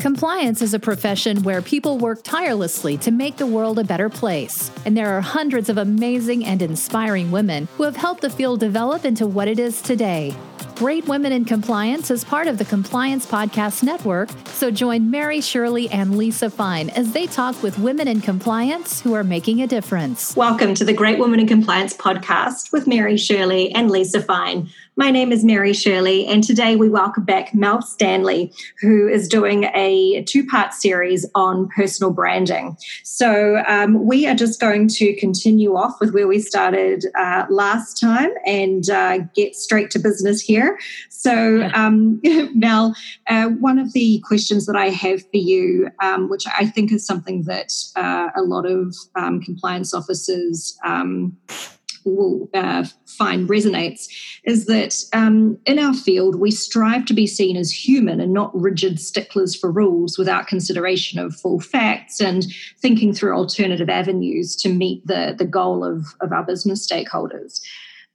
Compliance is a profession where people work tirelessly to make the world a better place. And there are hundreds of amazing and inspiring women who have helped the field develop into what it is today. Great Women in Compliance is part of the Compliance Podcast Network, so join Mary Shirley and Lisa Fine as they talk with women in compliance who are making a difference. Welcome to the Great Women in Compliance podcast with Mary Shirley and Lisa Fine. My name is Mary Shirley, and today we welcome back Mel Stanley, who is doing a two part series on personal branding. So, um, we are just going to continue off with where we started uh, last time and uh, get straight to business here. So, um, Mel, uh, one of the questions that I have for you, um, which I think is something that uh, a lot of um, compliance officers um, will uh, find resonates is that um, in our field we strive to be seen as human and not rigid sticklers for rules without consideration of full facts and thinking through alternative avenues to meet the, the goal of, of our business stakeholders.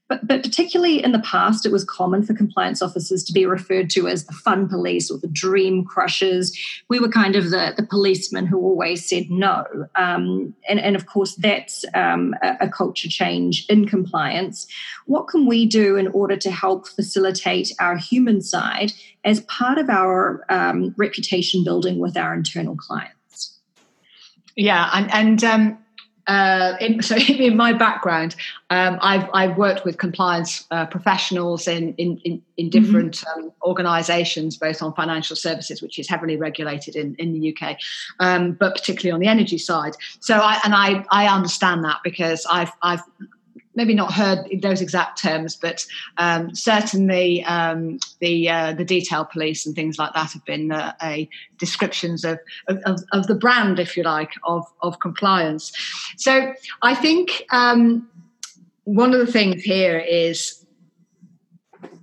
But, but particularly in the past, it was common for compliance officers to be referred to as the fun police or the dream crushers. We were kind of the, the policemen who always said no. Um, and, and of course, that's um, a, a culture change in compliance. What can we do in order to help facilitate our human side as part of our um, reputation building with our internal clients? Yeah, and, and um, uh, in, so in my background, um, I've, I've worked with compliance uh, professionals in, in, in, in different mm-hmm. um, organisations, both on financial services, which is heavily regulated in, in the UK, um, but particularly on the energy side. So I, and I, I understand that because I've, I've maybe not heard those exact terms, but um, certainly um, the uh, the detail police and things like that have been uh, a descriptions of, of, of the brand, if you like, of of compliance. So I think um, one of the things here is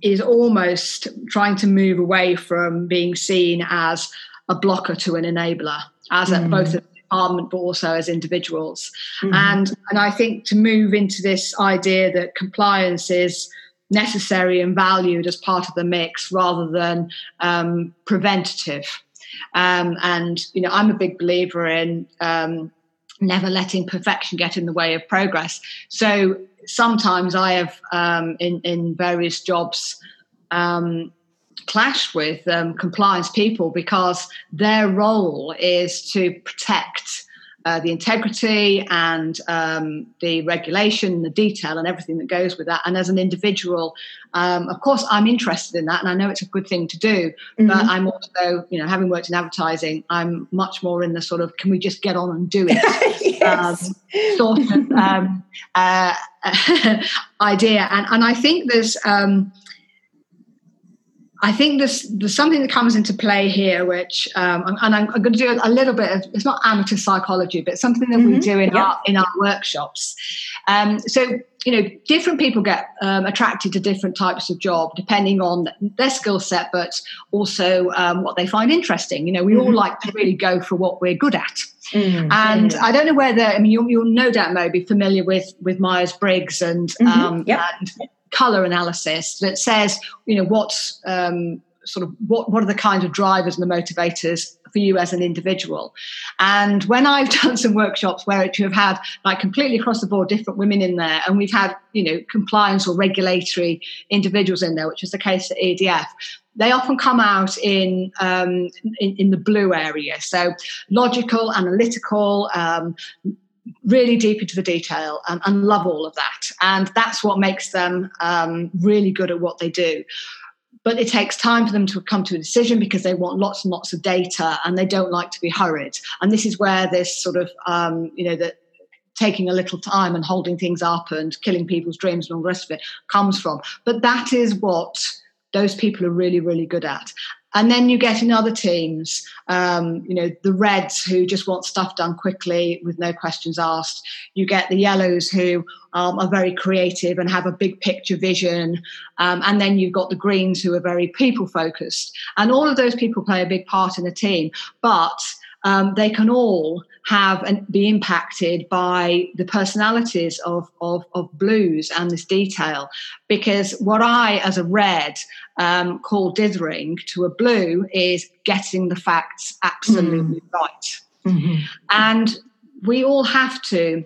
is almost trying to move away from being seen as a blocker to an enabler, as mm. a, both a department, but also as individuals. Mm-hmm. And and I think to move into this idea that compliance is necessary and valued as part of the mix rather than um, preventative. Um, and you know, I'm a big believer in um, never letting perfection get in the way of progress. So sometimes I have um, in in various jobs um, clashed with um, compliance people because their role is to protect uh, the integrity and um, the regulation, the detail, and everything that goes with that. And as an individual, um, of course, I'm interested in that, and I know it's a good thing to do. Mm-hmm. But I'm also, you know, having worked in advertising, I'm much more in the sort of can we just get on and do it yes. um, sort of um, uh, idea. And and I think there's um, I think there's, there's something that comes into play here, which, um, and I'm, I'm, going to do a little bit of, it's not amateur psychology, but something that mm-hmm. we do in, yeah. our, in our workshops. Um, so, you know, different people get um, attracted to different types of job depending on their skill set, but also um, what they find interesting. You know, we mm-hmm. all like to really go for what we're good at. Mm-hmm. And I don't know whether, I mean, you'll, you'll no doubt, Mo, be familiar with, with Myers Briggs and, mm-hmm. um, yep. and color analysis that says, you know, what's um, sort of what, what are the kind of drivers and the motivators for you as an individual. And when I've done some workshops where you have had like completely across the board different women in there, and we've had, you know, compliance or regulatory individuals in there, which is the case at EDF, they often come out in, um, in, in the blue area. So logical, analytical, um, really deep into the detail and, and, love all of that. And that's what makes them um, really good at what they do. But it takes time for them to come to a decision because they want lots and lots of data and they don't like to be hurried. And this is where this sort of, um, you know, that taking a little time and holding things up and killing people's dreams and all the rest of it comes from. But that is what those people are really, really good at. And then you get in other teams, um, you know, the Reds who just want stuff done quickly with no questions asked. You get the Yellows who um, are very creative and have a big picture vision. Um, and then you've got the Greens who are very people focused. And all of those people play a big part in a team, but um, they can all have and be impacted by the personalities of, of, of blues and this detail. Because what I, as a red, um, call dithering to a blue is getting the facts absolutely mm. right. Mm-hmm. And we all have to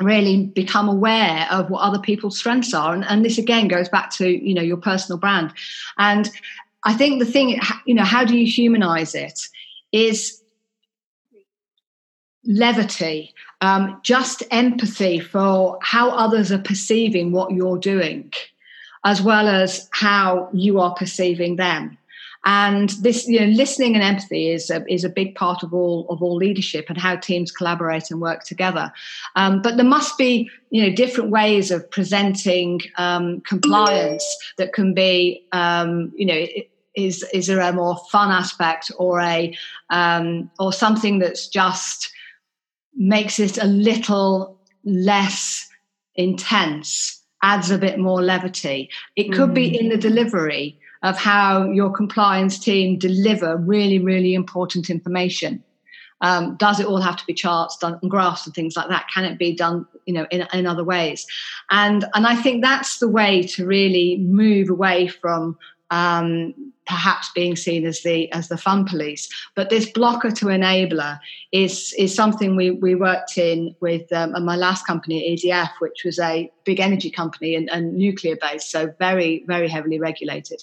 really become aware of what other people's strengths are and, and this again goes back to you know your personal brand and i think the thing you know how do you humanize it is levity um, just empathy for how others are perceiving what you're doing as well as how you are perceiving them and this, you know, listening and empathy is a, is a big part of all of all leadership and how teams collaborate and work together. Um, but there must be, you know, different ways of presenting um, compliance that can be, um, you know. Is, is there a more fun aspect or a um, or something that's just makes it a little less intense adds a bit more levity it could mm. be in the delivery of how your compliance team deliver really, really important information. Um, does it all have to be charts done and graphs and things like that? Can it be done, you know, in, in other ways? And and I think that's the way to really move away from um, perhaps being seen as the as the fun police. But this blocker to enabler is is something we we worked in with um, my last company EDF, which was a big energy company and, and nuclear based, so very very heavily regulated,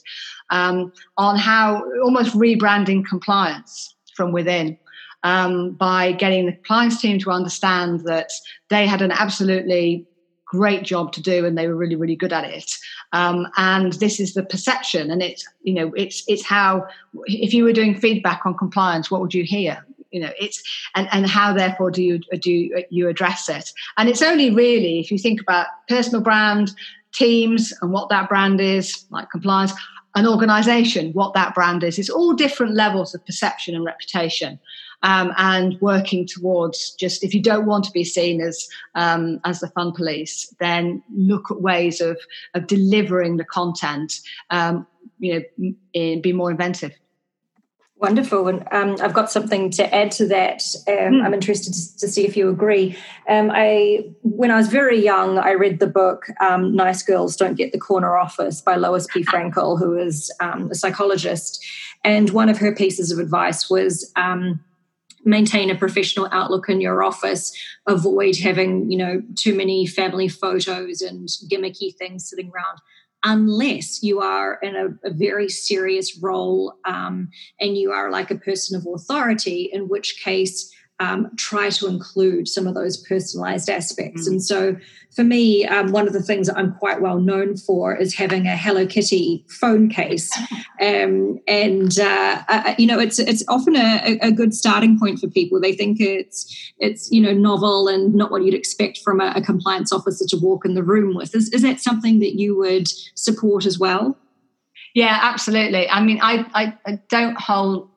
um, on how almost rebranding compliance from within. Um, by getting the compliance team to understand that they had an absolutely great job to do and they were really really good at it. Um, and this is the perception and it's you know it's it's how if you were doing feedback on compliance what would you hear? You know it's and and how therefore do you do you address it? And it's only really if you think about personal brand teams and what that brand is like compliance an organization what that brand is. It's all different levels of perception and reputation um, and working towards just if you don't want to be seen as um, as the fun police, then look at ways of of delivering the content. Um, you know, in, be more inventive. Wonderful, and um, I've got something to add to that. Um, mm. I'm interested to, to, see if you agree. Um, I, when I was very young, I read the book um, "Nice Girls Don't Get the Corner Office" by Lois P. Frankel, who is um, a psychologist, and one of her pieces of advice was um, maintain a professional outlook in your office avoid having you know too many family photos and gimmicky things sitting around unless you are in a, a very serious role um, and you are like a person of authority in which case um, try to include some of those personalized aspects. Mm-hmm. And so, for me, um, one of the things that I'm quite well known for is having a Hello Kitty phone case, um, and uh, you know, it's it's often a, a, good starting point for people. They think it's it's you know novel and not what you'd expect from a, a compliance officer to walk in the room with. Is, is that something that you would support as well? Yeah, absolutely. I mean, I, I, I don't hold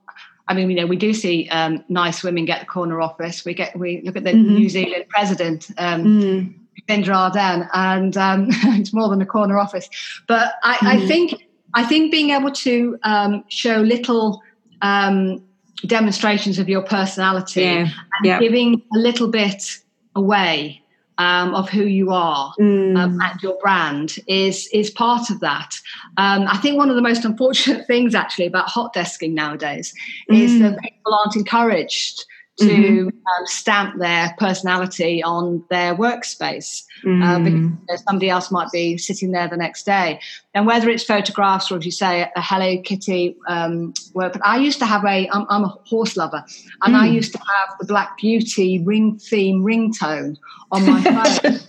I mean, you know, we do see um, nice women get the corner office. We get we look at the mm-hmm. New Zealand president, um, mm. Ardern, and um, it's more than a corner office. But I, mm. I think I think being able to um, show little um, demonstrations of your personality yeah. and giving a little bit away um, of who you are mm. um, and your brand is is part of that. Um, I think one of the most unfortunate things actually about hot desking nowadays mm. is that people aren't encouraged to mm-hmm. um, stamp their personality on their workspace mm. uh, because somebody else might be sitting there the next day. And whether it's photographs or, as you say, a Hello Kitty um, work. But I used to have a. I'm, I'm a horse lover, and mm. I used to have the Black Beauty ring theme ringtone on my phone.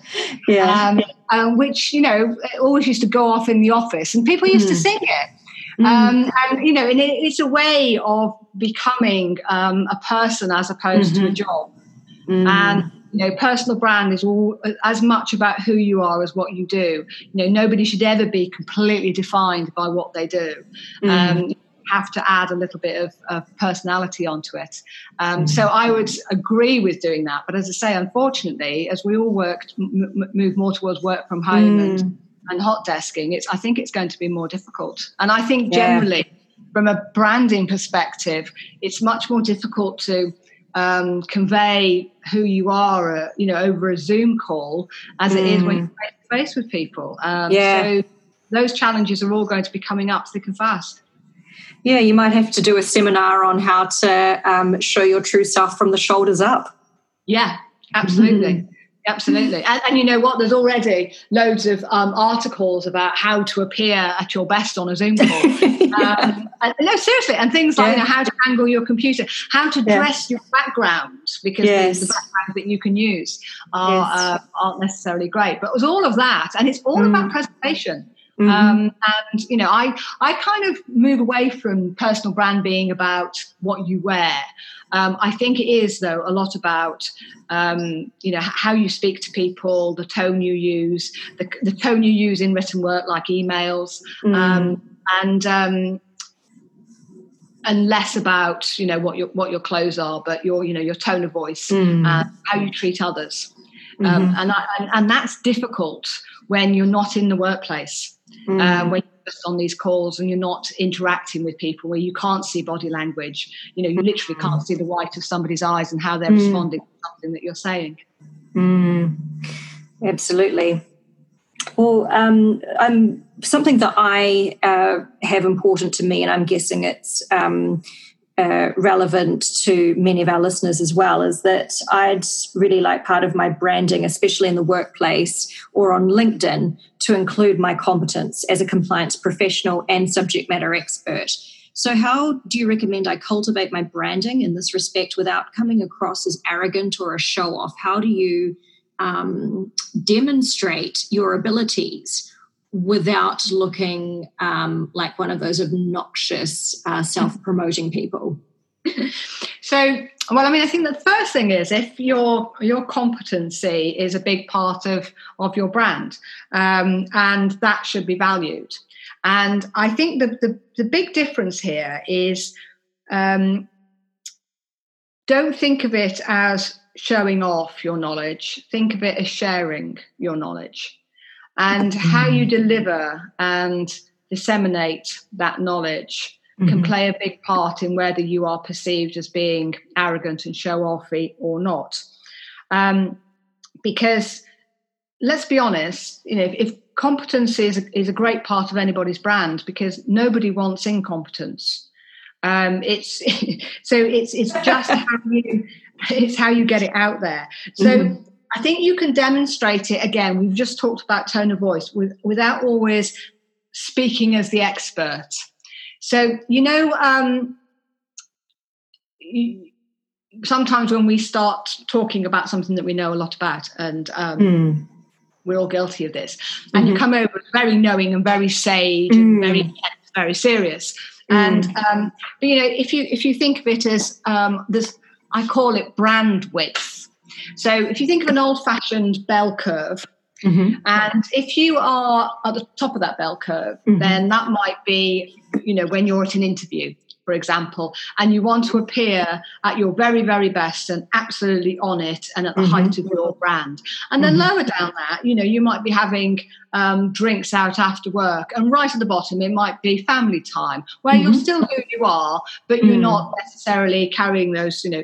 yeah. Um, um, which you know always used to go off in the office, and people used mm. to sing it. Mm. Um, and you know, and it, it's a way of becoming um, a person as opposed mm-hmm. to a mm-hmm. job. Mm. And you know, personal brand is all as much about who you are as what you do. You know, nobody should ever be completely defined by what they do. Mm. Um, have to add a little bit of, of personality onto it. Um. So I would agree with doing that. But as I say, unfortunately, as we all work, m- move more towards work from home mm. and and hot desking, it's I think it's going to be more difficult. And I think generally, yeah. from a branding perspective, it's much more difficult to um, convey who you are, uh, you know, over a Zoom call as mm. it is when mm. you're face to face with people. Um, yeah. So those challenges are all going to be coming up thick and fast. Yeah, you might have to do a seminar on how to um, show your true self from the shoulders up. Yeah, absolutely. Absolutely. And, and, you know what? There's already loads of um, articles about how to appear at your best on a Zoom call. um, and, no, seriously. And things like yeah. you know, how to angle your computer, how to dress yeah. your background, because yes. the, backgrounds that you can use are, yes. uh, aren't necessarily great. But it was all of that. And it's all mm. about presentation. Mm-hmm. Um, and you know, I I kind of move away from personal brand being about what you wear. Um, I think it is though a lot about um, you know how you speak to people, the tone you use, the, the tone you use in written work like emails, mm. and um, and less about you know what your what your clothes are, but your you know your tone of voice mm. and how you treat others. Um, mm-hmm. and, I, and, and that's difficult when you're not in the workplace mm. um, when you're on these calls and you're not interacting with people, where you can't see body language. You know, you literally can't see the white of somebody's eyes and how they're mm. responding to something that you're saying. Mm. Absolutely. Well, um, I'm something that I uh, have important to me, and I'm guessing it's um, uh, relevant to many of our listeners as well is that I'd really like part of my branding, especially in the workplace or on LinkedIn, to include my competence as a compliance professional and subject matter expert. So, how do you recommend I cultivate my branding in this respect without coming across as arrogant or a show off? How do you um, demonstrate your abilities without looking um, like one of those obnoxious uh, self-promoting people. So well i mean i think the first thing is if your your competency is a big part of of your brand um, and that should be valued. And i think the the, the big difference here is um, don't think of it as showing off your knowledge. Think of it as sharing your knowledge and how you deliver and disseminate that knowledge mm-hmm. can play a big part in whether you are perceived as being arrogant and show offy or not. Um, because let's be honest, you know, if, if competence is a, is a great part of anybody's brand, because nobody wants incompetence. Um, it's so it's it's just how you it's how you get it out there. So mm-hmm. I think you can demonstrate it again. We've just talked about tone of voice with, without always speaking as the expert. So, you know, um, you, sometimes when we start talking about something that we know a lot about, and um, mm. we're all guilty of this, and mm-hmm. you come over very knowing and very sage mm. and very very serious. Mm. And um, but, you know, if you if you think of it as um, this, I call it brand width. So if you think of an old fashioned bell curve, mm-hmm. and if you are at the top of that bell curve, mm-hmm. then that might be, you know, when you're at an interview, for example, and you want to appear at your very, very best and absolutely on it and at the mm-hmm. height of your brand. And then mm-hmm. lower down that, you know, you might be having um, drinks out after work. And right at the bottom, it might be family time where you're mm-hmm. still who you are, but you're mm. not necessarily carrying those, you know,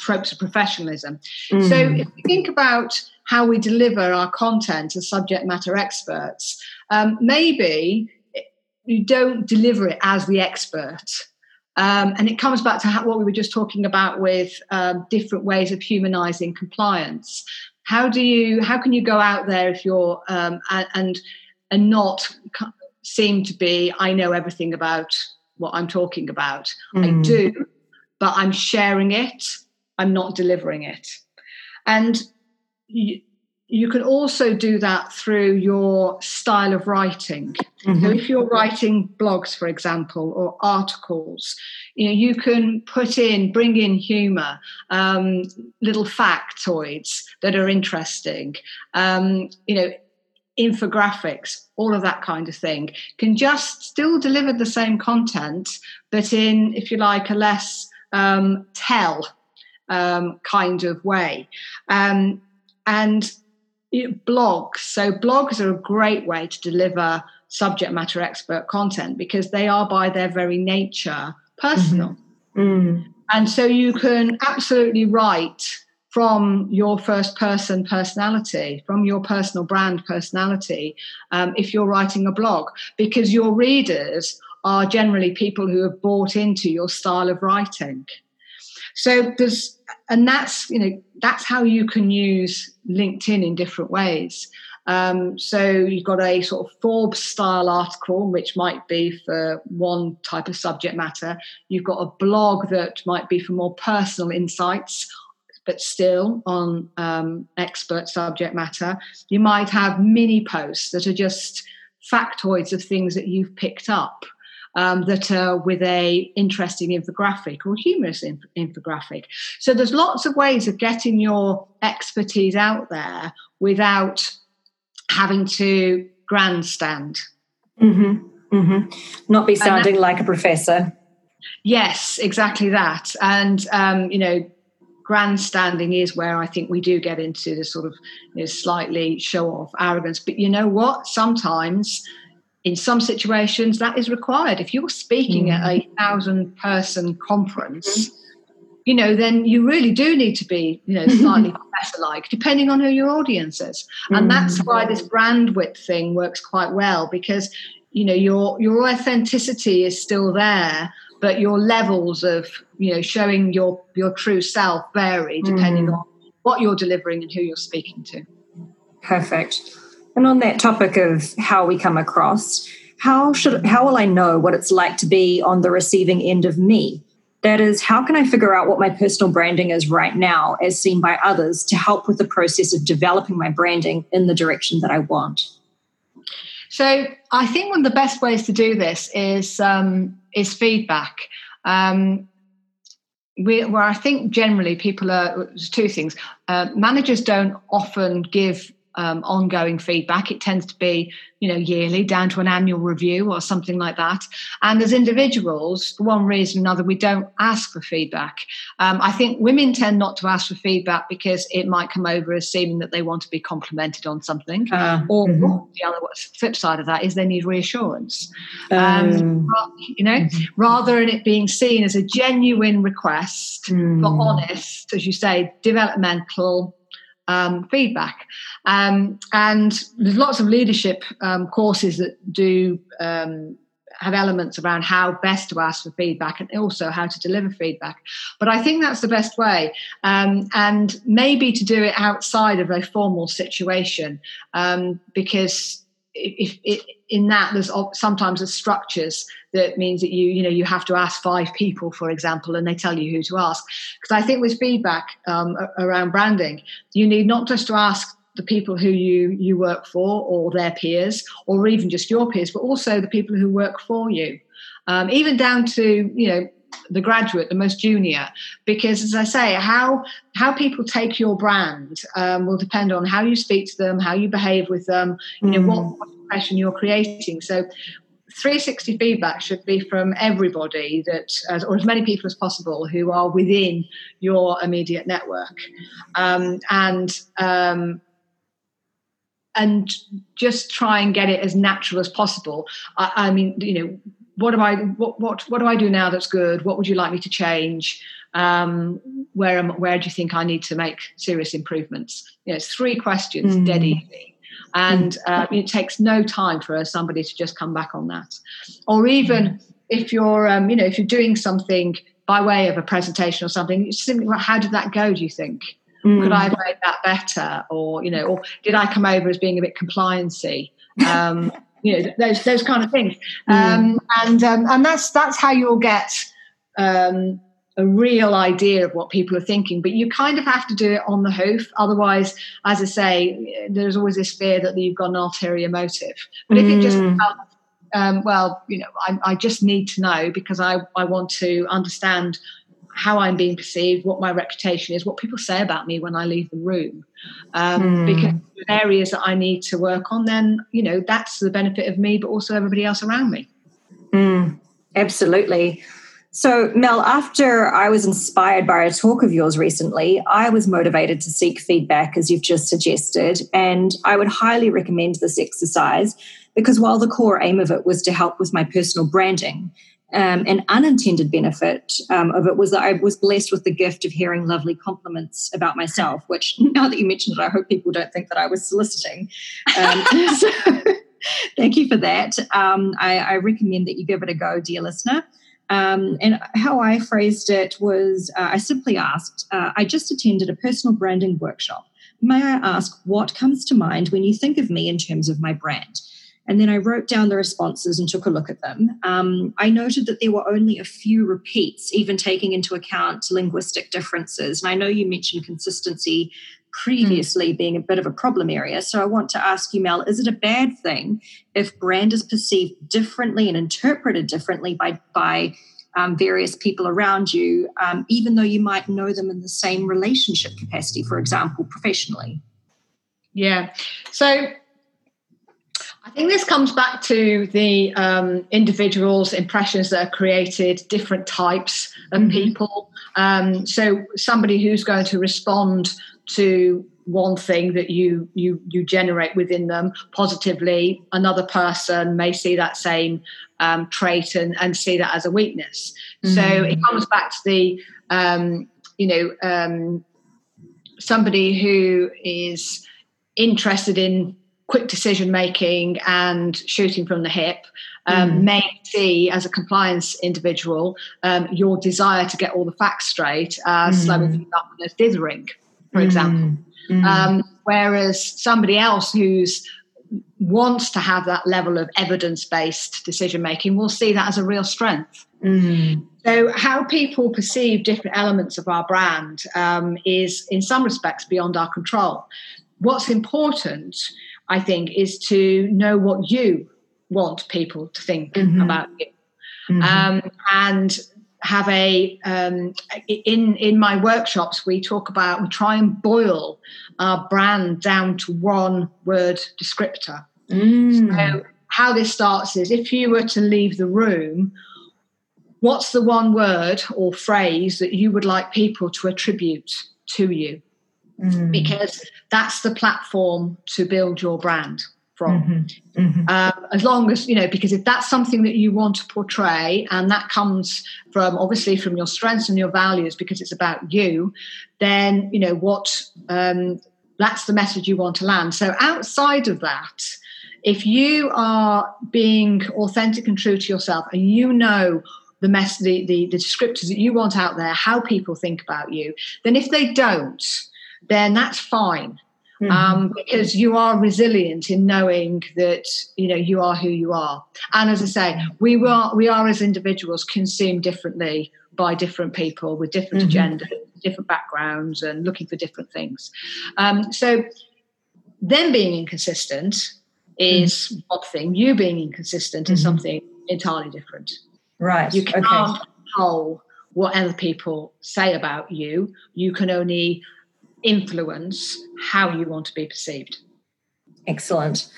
tropes of professionalism. Mm. So if you think about how we deliver our content as subject matter experts, um, maybe you don't deliver it as the expert. Um, and it comes back to how, what we were just talking about with um, different ways of humanizing compliance. How do you? How can you go out there if you're um, and and not seem to be? I know everything about what I'm talking about. Mm. I do, but I'm sharing it I'm not delivering it. And you, you can also do that through your style of writing. Mm-hmm. So if you're writing blogs, for example, or articles, you know you can put in, bring in humour, um, little factoids that are interesting. Um, you know, infographics, all of that kind of thing, can just still deliver the same content, but in, if you like, a less um, tell um, kind of way. Um, and blogs. So, blogs are a great way to deliver subject matter expert content because they are, by their very nature, personal. Mm-hmm. Mm. And so you can absolutely write from your first person personality, from your personal brand personality, um, if you're writing a blog, because your readers are generally people who have bought into your style of writing. So there's, and that's, you know, that's how you can use LinkedIn in different ways. Um, so you've got a sort of Forbes style article, which might be for one type of subject matter. You've got a blog that might be for more personal insights, but still on um, expert subject matter. You might have mini posts that are just factoids of things that you've picked up. Um, that are with a interesting infographic or humorous inf- infographic. So there's lots of ways of getting your expertise out there without having to grandstand. Mm-hmm. Mm-hmm. Not be sounding like a professor. Yes, exactly that. And, um, you know, grandstanding is where I think we do get into the sort of you know, slightly show off arrogance. But you know what? Sometimes in some situations that is required. If you're speaking mm. at a thousand person conference, mm you know, then you really do need to be, you know, slightly better like, depending on who your audience is. And mm. that's why this brand width thing works quite well because, you know, your your authenticity is still there, but your levels of, you know, showing your your true self vary depending mm. on what you're delivering and who you're speaking to. Perfect. And on that topic of how we come across, how should how will I know what it's like to be on the receiving end of me? That is, how can I figure out what my personal branding is right now, as seen by others, to help with the process of developing my branding in the direction that I want? So, I think one of the best ways to do this is um, is feedback. Um, we, where I think generally people are two things. Uh, managers don't often give um, ongoing feedback. It tends to be, you know, yearly, down to an annual review or something like that. And as individuals, for one reason or another, we don't ask for feedback. Um, I think women tend not to ask for feedback because it might come over as seeming that they want to be complimented on something. Uh, or mm-hmm. the other flip side of that is they need reassurance. Um, you know, mm-hmm. rather than it being seen as a genuine request mm. for honest, as you say, developmental um, feedback. Um, and there's lots of leadership um, courses that do um, have elements around how best to ask for feedback and also how to deliver feedback. But I think that's the best way. Um, and maybe to do it outside of a formal situation um, because if, if, in that there's sometimes there's structures that means that you you know you have to ask five people for example and they tell you who to ask. Because i think with feedback um, around branding you need not just to ask the people who you you work for or their peers or even just your peers but also the people who work for you. Um, even down to you know the graduate, the most junior, because as I say, how how people take your brand um, will depend on how you speak to them, how you behave with them, you know, what, what impression you're creating. So 360 feedback should be from everybody that, or as many people as possible who are within your immediate network, um, and um, and just try and get it as natural as possible. I, I mean, you know, what do I what what what do I do now that's good? What would you like me to change? Um, where am, where do you think I need to make serious improvements? You know, it's three questions, mm. dead easy, and uh, it takes no time for somebody to just come back on that. Or even mm. if you're um, you know if you're doing something by way of a presentation or something, it's simply how did that go? Do you think? Mm. Could I have made that better? Or you know, or did I come over as being a bit compliancy? Um, you know those those kind of things mm. um, and um, and that's that's how you'll get um, a real idea of what people are thinking but you kind of have to do it on the hoof otherwise as i say there's always this fear that you've got an ulterior motive but if it just mm. um, well you know I, I, just need to know because I, I want to understand how I'm being perceived, what my reputation is, what people say about me when I leave the room. Um, mm. Because areas that I need to work on, then, you know, that's the benefit of me, but also everybody else around me. Mm. Absolutely. So, Mel, after I was inspired by a talk of yours recently, I was motivated to seek feedback, as you've just suggested. And I would highly recommend this exercise because while the core aim of it was to help with my personal branding, Um, an unintended benefit um, of it was that I was blessed with the gift of hearing lovely compliments about myself, which now that you mentioned it, I hope people don't think that I was soliciting. Um, so thank you for that. Um, I, I, recommend that you give it a go, dear listener. Um, and how I phrased it was uh, I simply asked, uh, I just attended a personal branding workshop. May I ask what comes to mind when you think of me in terms of my brand? And then I wrote down the responses and took a look at them. Um, I noted that there were only a few repeats, even taking into account linguistic differences. And I know you mentioned consistency previously mm. being a bit of a problem area. So I want to ask you, Mel, is it a bad thing if brand is perceived differently and interpreted differently by, by um, various people around you, um, even though you might know them in the same relationship capacity, for example, professionally? Yeah. So I think this comes back to the um, individuals' impressions that are created, different types of mm-hmm. people. Um, so somebody who's going to respond to one thing that you you you generate within them positively, another person may see that same um, trait and, and see that as a weakness. Mm-hmm. So it comes back to the um, you know um, somebody who is interested in quick decision making and shooting from the hip um, mm. may see as a compliance individual um, your desire to get all the facts straight as mm. slowing things up and as dithering, for mm. example. Mm. Um, whereas somebody else who's wants to have that level of evidence based decision making will see that as a real strength. Mm. So, how people perceive different elements of our brand um, is, in some respects, beyond our control. What's important I think, is to know what you want people to think mm-hmm. about you. Mm-hmm. Um, and have a um, in in my workshops we talk about we try and boil our brand down to one word descriptor mm. so how this starts is if you were to leave the room what's the one word or phrase that you would like people to attribute to you mm. because that's the platform to build your brand from. Mm-hmm. Mm-hmm. Um, as long as, you know, because if that's something that you want to portray and that comes from obviously from your strengths and your values because it's about you, then, you know, what um, that's the message you want to land. So outside of that, if you are being authentic and true to yourself and you know the mess the, the, the descriptors that you want out there how people think about you then if they don't then that's fine. Mm-hmm. Um, because you are resilient in knowing that you know you are who you are. And as I say, we are we are as individuals consumed differently by different people with different mm-hmm. agendas, different backgrounds, and looking for different things. Um, so, them being inconsistent is mm-hmm. one thing. You being inconsistent is mm-hmm. something entirely different. Right. You can't okay. control what other people say about you. You can only influence how you want to be perceived. Excellent.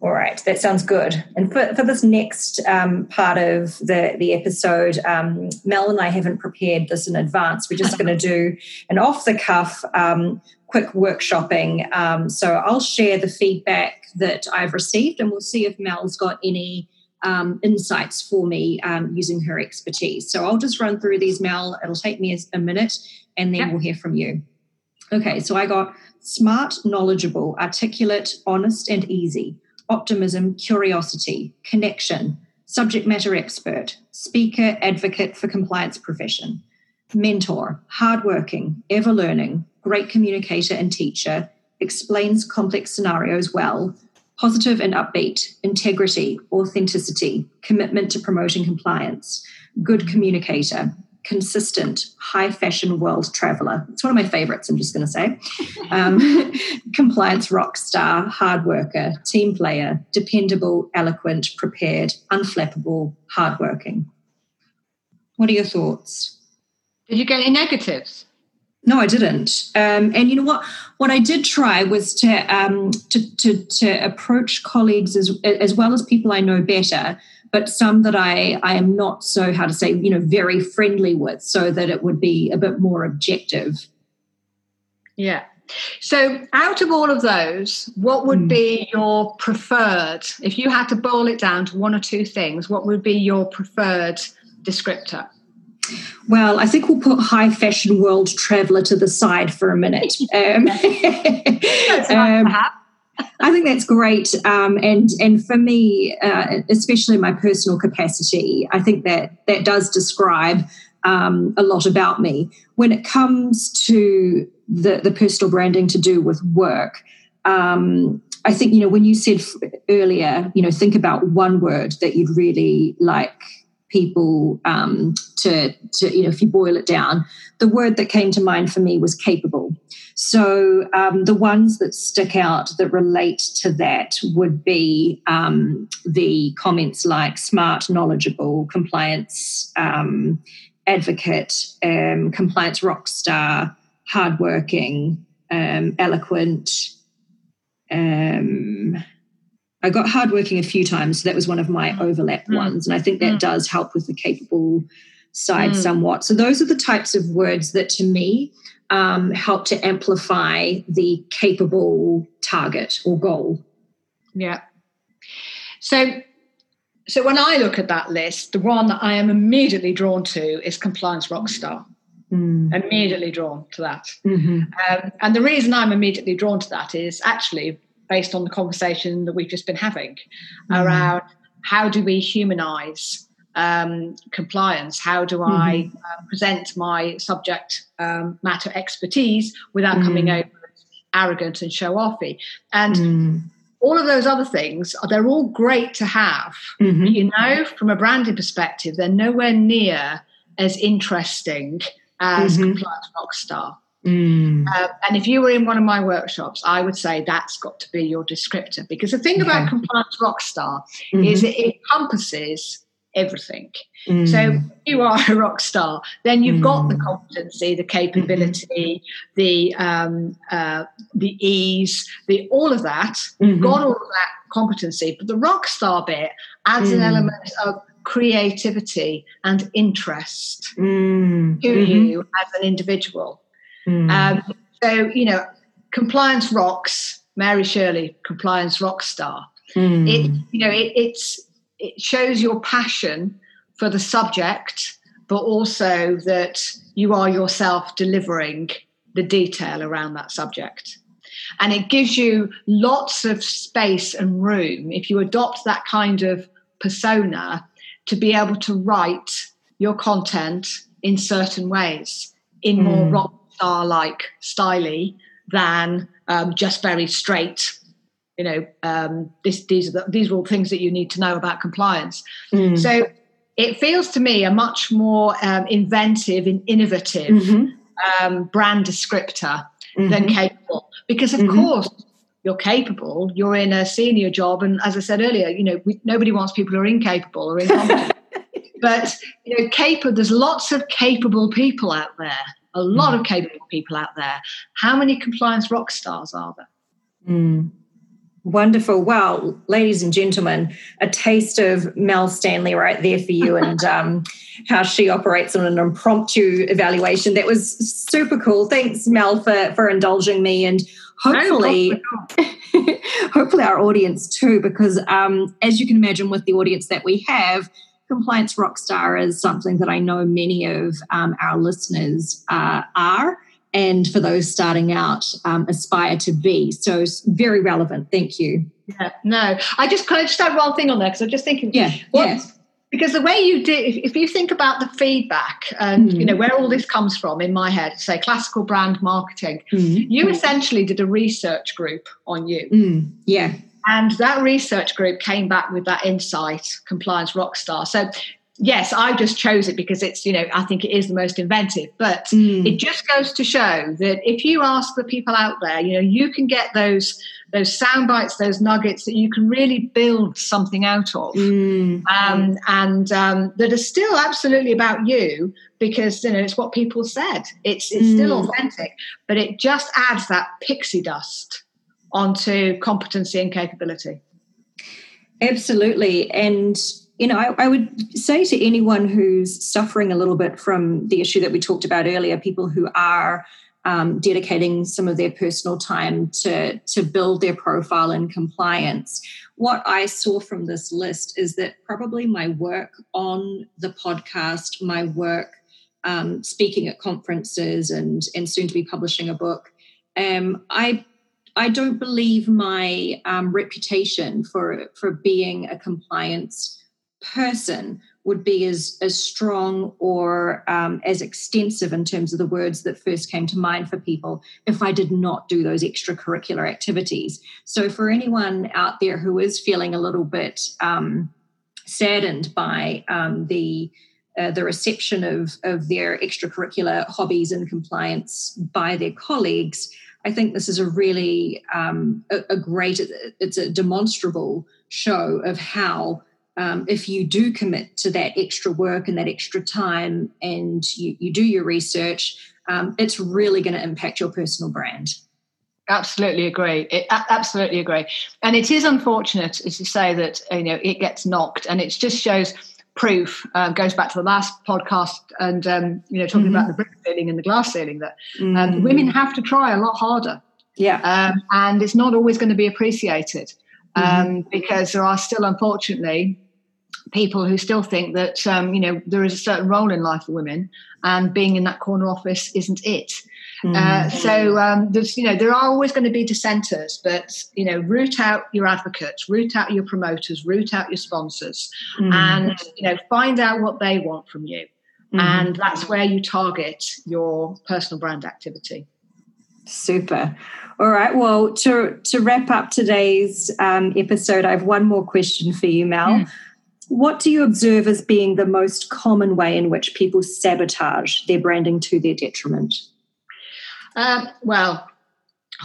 All right, that sounds good. And for, for this next um, part of the, the episode, um, Mel and I haven't prepared this in advance. We're just going to do an off the cuff, um, quick workshopping. Um, so I'll share the feedback that I've received and we'll see if Mel's got any um, insights for me um, using her expertise. So I'll just run through these, Mel. It'll take me a minute and then yep. we'll hear from you. Okay, so I got smart, knowledgeable, articulate, honest, and easy, optimism, curiosity, connection, subject matter expert, speaker, advocate for compliance profession, mentor, hardworking, ever learning, great communicator and teacher, explains complex scenarios well, positive and upbeat, integrity, authenticity, commitment to promoting compliance, good communicator, consistent, high fashion world traveler. It's one of my favorites, I'm just going to say. Um, compliance rock star, hard worker, team player, dependable, eloquent, prepared, unflappable, hardworking. What are your thoughts? Did you get any negatives? No, I didn't. Um, and you know what? What I did try was to um, to, to, to approach colleagues as as well as people I know better but some that I, I am not so, how to say, you know, very friendly with, so that it would be a bit more objective. Yeah. So, out of all of those, what would mm. be your preferred, if you had to boil it down to one or two things, what would be your preferred descriptor? Well, I think we'll put high fashion world traveler to the side for a minute. Um, I think that's great, um, and and for me, uh, especially my personal capacity, I think that that does describe um, a lot about me. When it comes to the the personal branding to do with work, um, I think you know when you said earlier, you know, think about one word that you'd really like people um, to, to, you know, if you boil it down, the word that came to mind for me was capable. So um, the ones that stick out that relate to that would be um, the comments like smart, knowledgeable, compliance um, advocate, um, compliance rock star, hardworking, um, eloquent. Um, I got hardworking a few times. So that was one of my mm. overlap mm. ones. And I think that mm. does help with the capable side mm. somewhat. So those are the types of words that to me um, help to amplify the capable target or goal. Yeah. So so when I look at that list, the one that I am immediately drawn to is compliance rockstar. Mm. Immediately drawn to that. Mm-hmm. Um, and the reason I'm immediately drawn to that is actually based on the conversation that we've just been having mm-hmm. around how do we humanize um, compliance? How do mm-hmm. I uh, present my subject um, matter expertise without mm-hmm. coming over arrogant and show offy? And mm. all of those other things, they're all great to have. Mm-hmm. You know, from a branding perspective, they're nowhere near as interesting as mm-hmm. compliance rockstar. Mm. Uh, and if you were in one of my workshops, I would say that's got to be your descriptor because the thing yeah. about compliance rockstar mm-hmm. is it encompasses everything. Mm. So you are a rock star, then you've mm. got the mm. competency, the capability, mm-hmm. the um, uh, the ease, the all of that. Mm-hmm. You've got all of that competency, but the rock star bit adds mm. an element of creativity and interest mm. to mm-hmm. you as an individual. Mm. Um, so, you know, compliance rocks, Mary Shirley, compliance rock star. It, you know, it, it's, it shows your passion for the subject, but also that you are yourself delivering the detail around that subject. And it gives you lots of space and room if you adopt that kind of persona to be able to write your content in certain ways in more mm. rock star like styly than um, just very straight. You know, um, this, these are the, these are all things that you need to know about compliance. Mm. So it feels to me a much more um, inventive and innovative mm-hmm. Um, brand descriptor mm-hmm. than capable, because of mm-hmm. course you're capable. You're in a senior job, and as I said earlier, you know we, nobody wants people who are incapable or incompetent. but you know, capable. There's lots of capable people out there a lot mm. of capable people out there. How many compliance rock stars are there? Mm. Wonderful. Well, ladies and gentlemen, a taste of Mel Stanley right there for you and um, how she operates on an impromptu evaluation. That was super cool. Thanks, Mel, for, for indulging me and hopefully, hopefully our audience too, because um, as you can imagine with the audience that we have, compliance rockstar is something that I know many of um, our listeners uh, are, and for those starting out, um, aspire to be. So it's very relevant. Thank you. Yeah, no, I just kind of just add one thing on there because I'm just thinking, yeah, yeah. Because the way you do, if, if you think about the feedback and mm. you know where all this comes from in my head, say classical brand marketing, mm. you essentially did a research group on you. Mm. Yeah, and that research group came back with that insight, compliance rockstar. So yes, I just chose it because it's, you know, I think it is the most inventive. But mm. it just goes to show that if you ask the people out there, you know, you can get those those sound bites, those nuggets that you can really build something out of, mm. um, and um, that are still absolutely about you because you know it's what people said. It's it's mm. still authentic, but it just adds that pixie dust onto competency and capability. Absolutely. And, you know, I, I, would say to anyone who's suffering a little bit from the issue that we talked about earlier, people who are um, dedicating some of their personal time to, to build their profile in compliance, what I saw from this list is that probably my work on the podcast, my work um, speaking at conferences, and and soon to be publishing a book, um, I I don't believe my um, reputation for for being a compliance person would be as as strong or um, as extensive in terms of the words that first came to mind for people if I did not do those extracurricular activities. So for anyone out there who is feeling a little bit um, saddened by um, the uh, the reception of of their extracurricular hobbies and compliance by their colleagues. I think this is a really um, a, a, great, it's a demonstrable show of how um, if you do commit to that extra work and that extra time and you, you do your research, um, it's really going to impact your personal brand. Absolutely agree. It, absolutely agree. And it is unfortunate, as you say, that you know it gets knocked, and it just shows proof. Um, goes back to the last podcast, and um, you know talking mm-hmm. about the brick ceiling and the glass ceiling that um, mm-hmm. women have to try a lot harder. Yeah, um, and it's not always going to be appreciated mm-hmm. Um, because there are still, unfortunately, people who still think that um, you know there is a certain role in life for women, and being in that corner office isn't it. Mm. Uh, so um, there's you know there are always going to be dissenters, but you know root out your advocates, root out your promoters, root out your sponsors, mm. and you know find out what they want from you, mm. and that's where you target your personal brand activity. Super. All right. Well, to to wrap up today's um, episode, I have one more question for you, Mel. Hmm. What do you observe as being the most common way in which people sabotage their branding to their detriment? Um, well,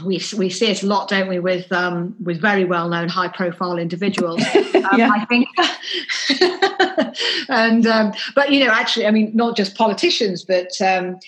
we we see it a lot, don't we, with um, with very well known, high profile individuals. Um, I think, and um, but you know, actually, I mean, not just politicians, but um,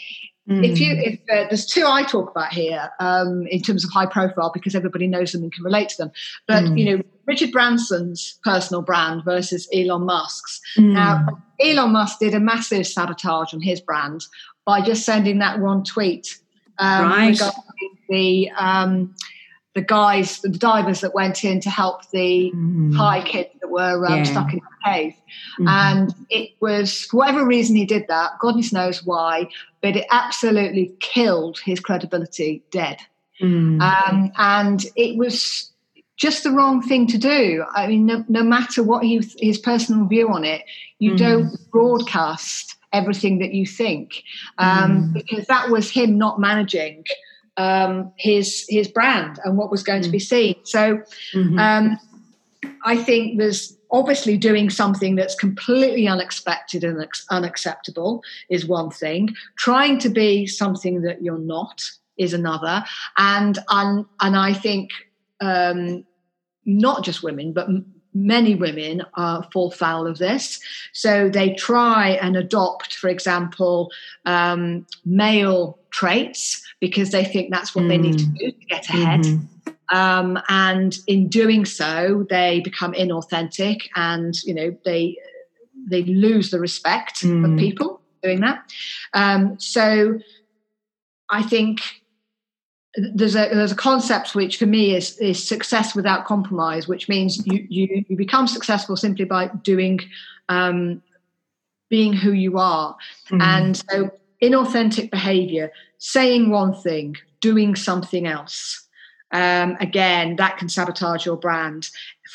Mm. If you, if uh, there's two I talk about here um, in terms of high profile because everybody knows them and can relate to them, but mm. you know Richard Branson's personal brand versus Elon Musk's. Mm. Now Elon Musk did a massive sabotage on his brand by just sending that one tweet um, right. regarding the um, the guys, the divers that went in to help the mm. Thai kids that were um, yeah. stuck in the cave. Mm-hmm. And it was, for whatever reason he did that, goodness knows why, but it absolutely killed his credibility dead. Mm. Um, and it was just the wrong thing to do. I mean, no, no matter what he, his personal view on it, you mm. don't broadcast everything that you think um, mm. because that was him not managing um, his his brand and what was going to be mm. seen. So mm-hmm. um, I think there's obviously doing something that's completely unexpected and unacceptable is one thing. Trying to be something that you're not is another. And and, and I think um, not just women, but many women uh, fall foul of this. So they try and adopt, for example, um, male traits because they think that's what mm. they need to mm. do to get ahead. Mm-hmm. Um, and in doing so, they become inauthentic, and you know they they lose the respect mm. of people doing that. Um, so I think there's a there's a concept which for me is is success without compromise, which means you you, you become successful simply by doing um, being who you are, mm. and so inauthentic behavior, saying one thing, doing something else. Um, again, that can sabotage your brand.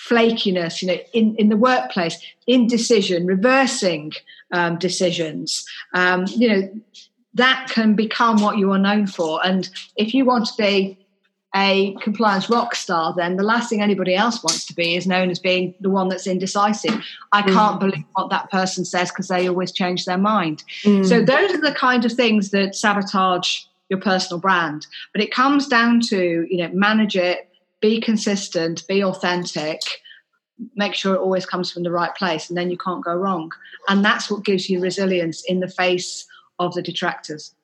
Flakiness, you know, in, in the workplace, indecision, reversing um, decisions. Um, you know, that can become what you are known for. And if you want to be a compliance rock star, then the last thing anybody else wants to be is known as being the one that's indecisive. I mm. can't believe what that person says because they always change their mind. Mm. So those are the kind of things that sabotage your personal brand. But it comes down to, you know, manage it, be consistent, be authentic, make sure it always comes from the right place, and then you can't go wrong. And that's what gives you resilience in the face of the detractors.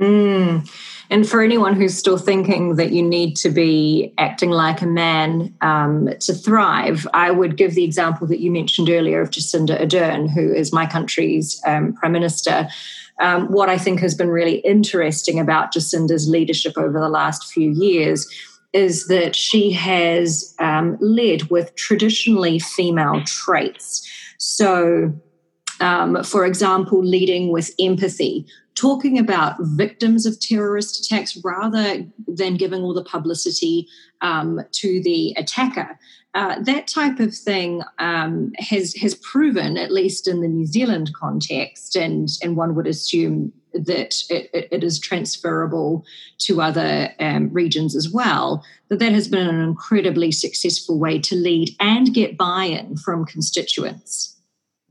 Mm. And for anyone who's still thinking that you need to be acting like a man um, to thrive, I would give the example that you mentioned earlier of Jacinda Ardern, who is my country's um, prime minister. Um, what I think has been really interesting about Jacinda's leadership over the last few years is that she has um, led with traditionally female traits. So, um, for example, leading with empathy, talking about victims of terrorist attacks rather than giving all the publicity um, to the attacker. Uh, that type of thing um, has has proven, at least in the New Zealand context, and and one would assume that it, it is transferable to other um, regions as well. That that has been an incredibly successful way to lead and get buy-in from constituents.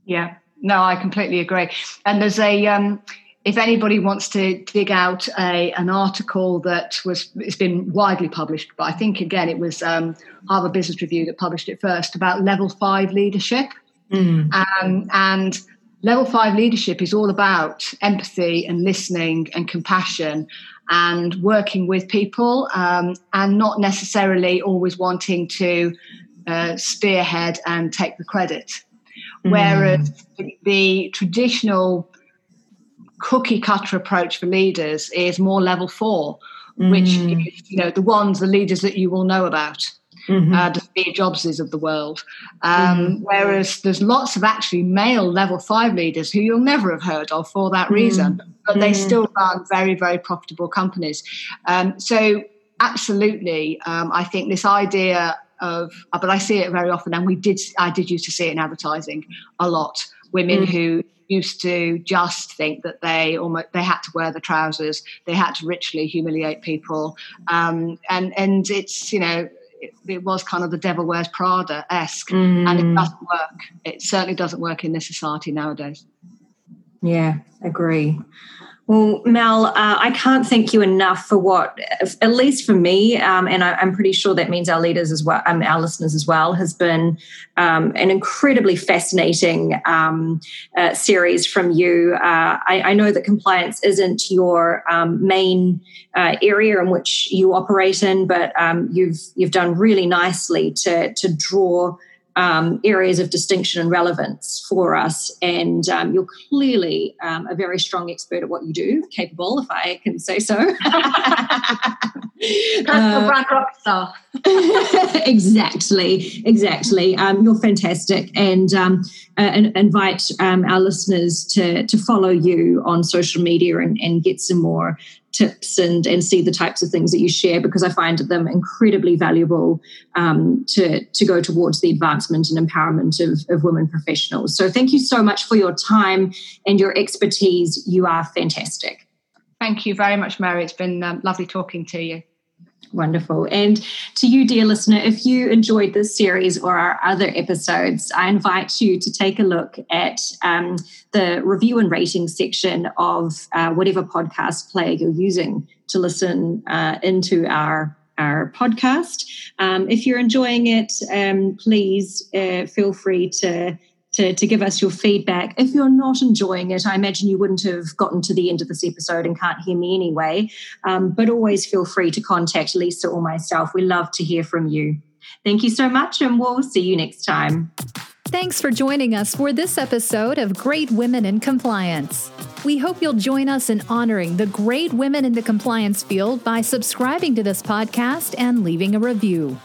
Yeah, no, I completely agree. And there's a um, if anybody wants to dig out a, an article that was it's been widely published, but I think again it was um, Harvard Business Review that published it first about level five leadership, mm. um, and level five leadership is all about empathy and listening and compassion and working with people um, and not necessarily always wanting to uh, spearhead and take the credit. Mm. Whereas the traditional cookie cutter approach for leaders is more level four, mm. which is, you know, the ones, the leaders that you will know about. Mm-hmm. Uh, the Steve Jobses of the world. Um, mm-hmm. Whereas there's lots of actually male level five leaders who you'll never have heard of for that mm-hmm. reason, but they mm-hmm. still run very, very profitable companies. Um, so, absolutely, um, I think this idea of, uh, but I see it very often, and we did, I did used to see it in advertising a lot. Women mm. who used to just think that they almost they had to wear the trousers, they had to ritually humiliate people, um, and and it's you know it, it, was kind of the devil wears Prada esque, mm. and it mm. doesn't work. It certainly doesn't work in this society nowadays. Yeah, agree. Well, Mel, uh, I can't thank you enough for what, at least for me, um, and I, am pretty sure that means our leaders as well, um, our listeners as well, has been um, an incredibly fascinating um, uh, series from you. Uh, I, I, know that compliance isn't your um, main uh, area in which you operate in, but um, you've you've done really nicely to to draw um, areas of distinction and relevance for us. And um, you're clearly um, a very strong expert at what you do, capable, if I can say so. Personal brand rock star. exactly, exactly. Um, you're fantastic, and, um, uh, and invite um, our listeners to to follow you on social media and, and get some more tips and and see the types of things that you share because I find them incredibly valuable um, to to go towards the advancement and empowerment of, of women professionals. So thank you so much for your time and your expertise. You are fantastic. Thank you very much, Mary. It's been um, lovely talking to you. Wonderful. And to you, dear listener, if you enjoyed this series or our other episodes, I invite you to take a look at um, the review and rating section of uh, whatever podcast player you're using to listen uh, into our our podcast. Um, if you're enjoying it, um, please uh, feel free to to, to give us your feedback. If you're not enjoying it, I imagine you wouldn't have gotten to the end of this episode and can't hear me anyway. Um, but always feel free to contact Lisa or myself. We love to hear from you. Thank you so much, and we'll see you next time. Thanks for joining us for this episode of Great Women in Compliance. We hope you'll join us in honoring the great women in the compliance field by subscribing to this podcast and leaving a review.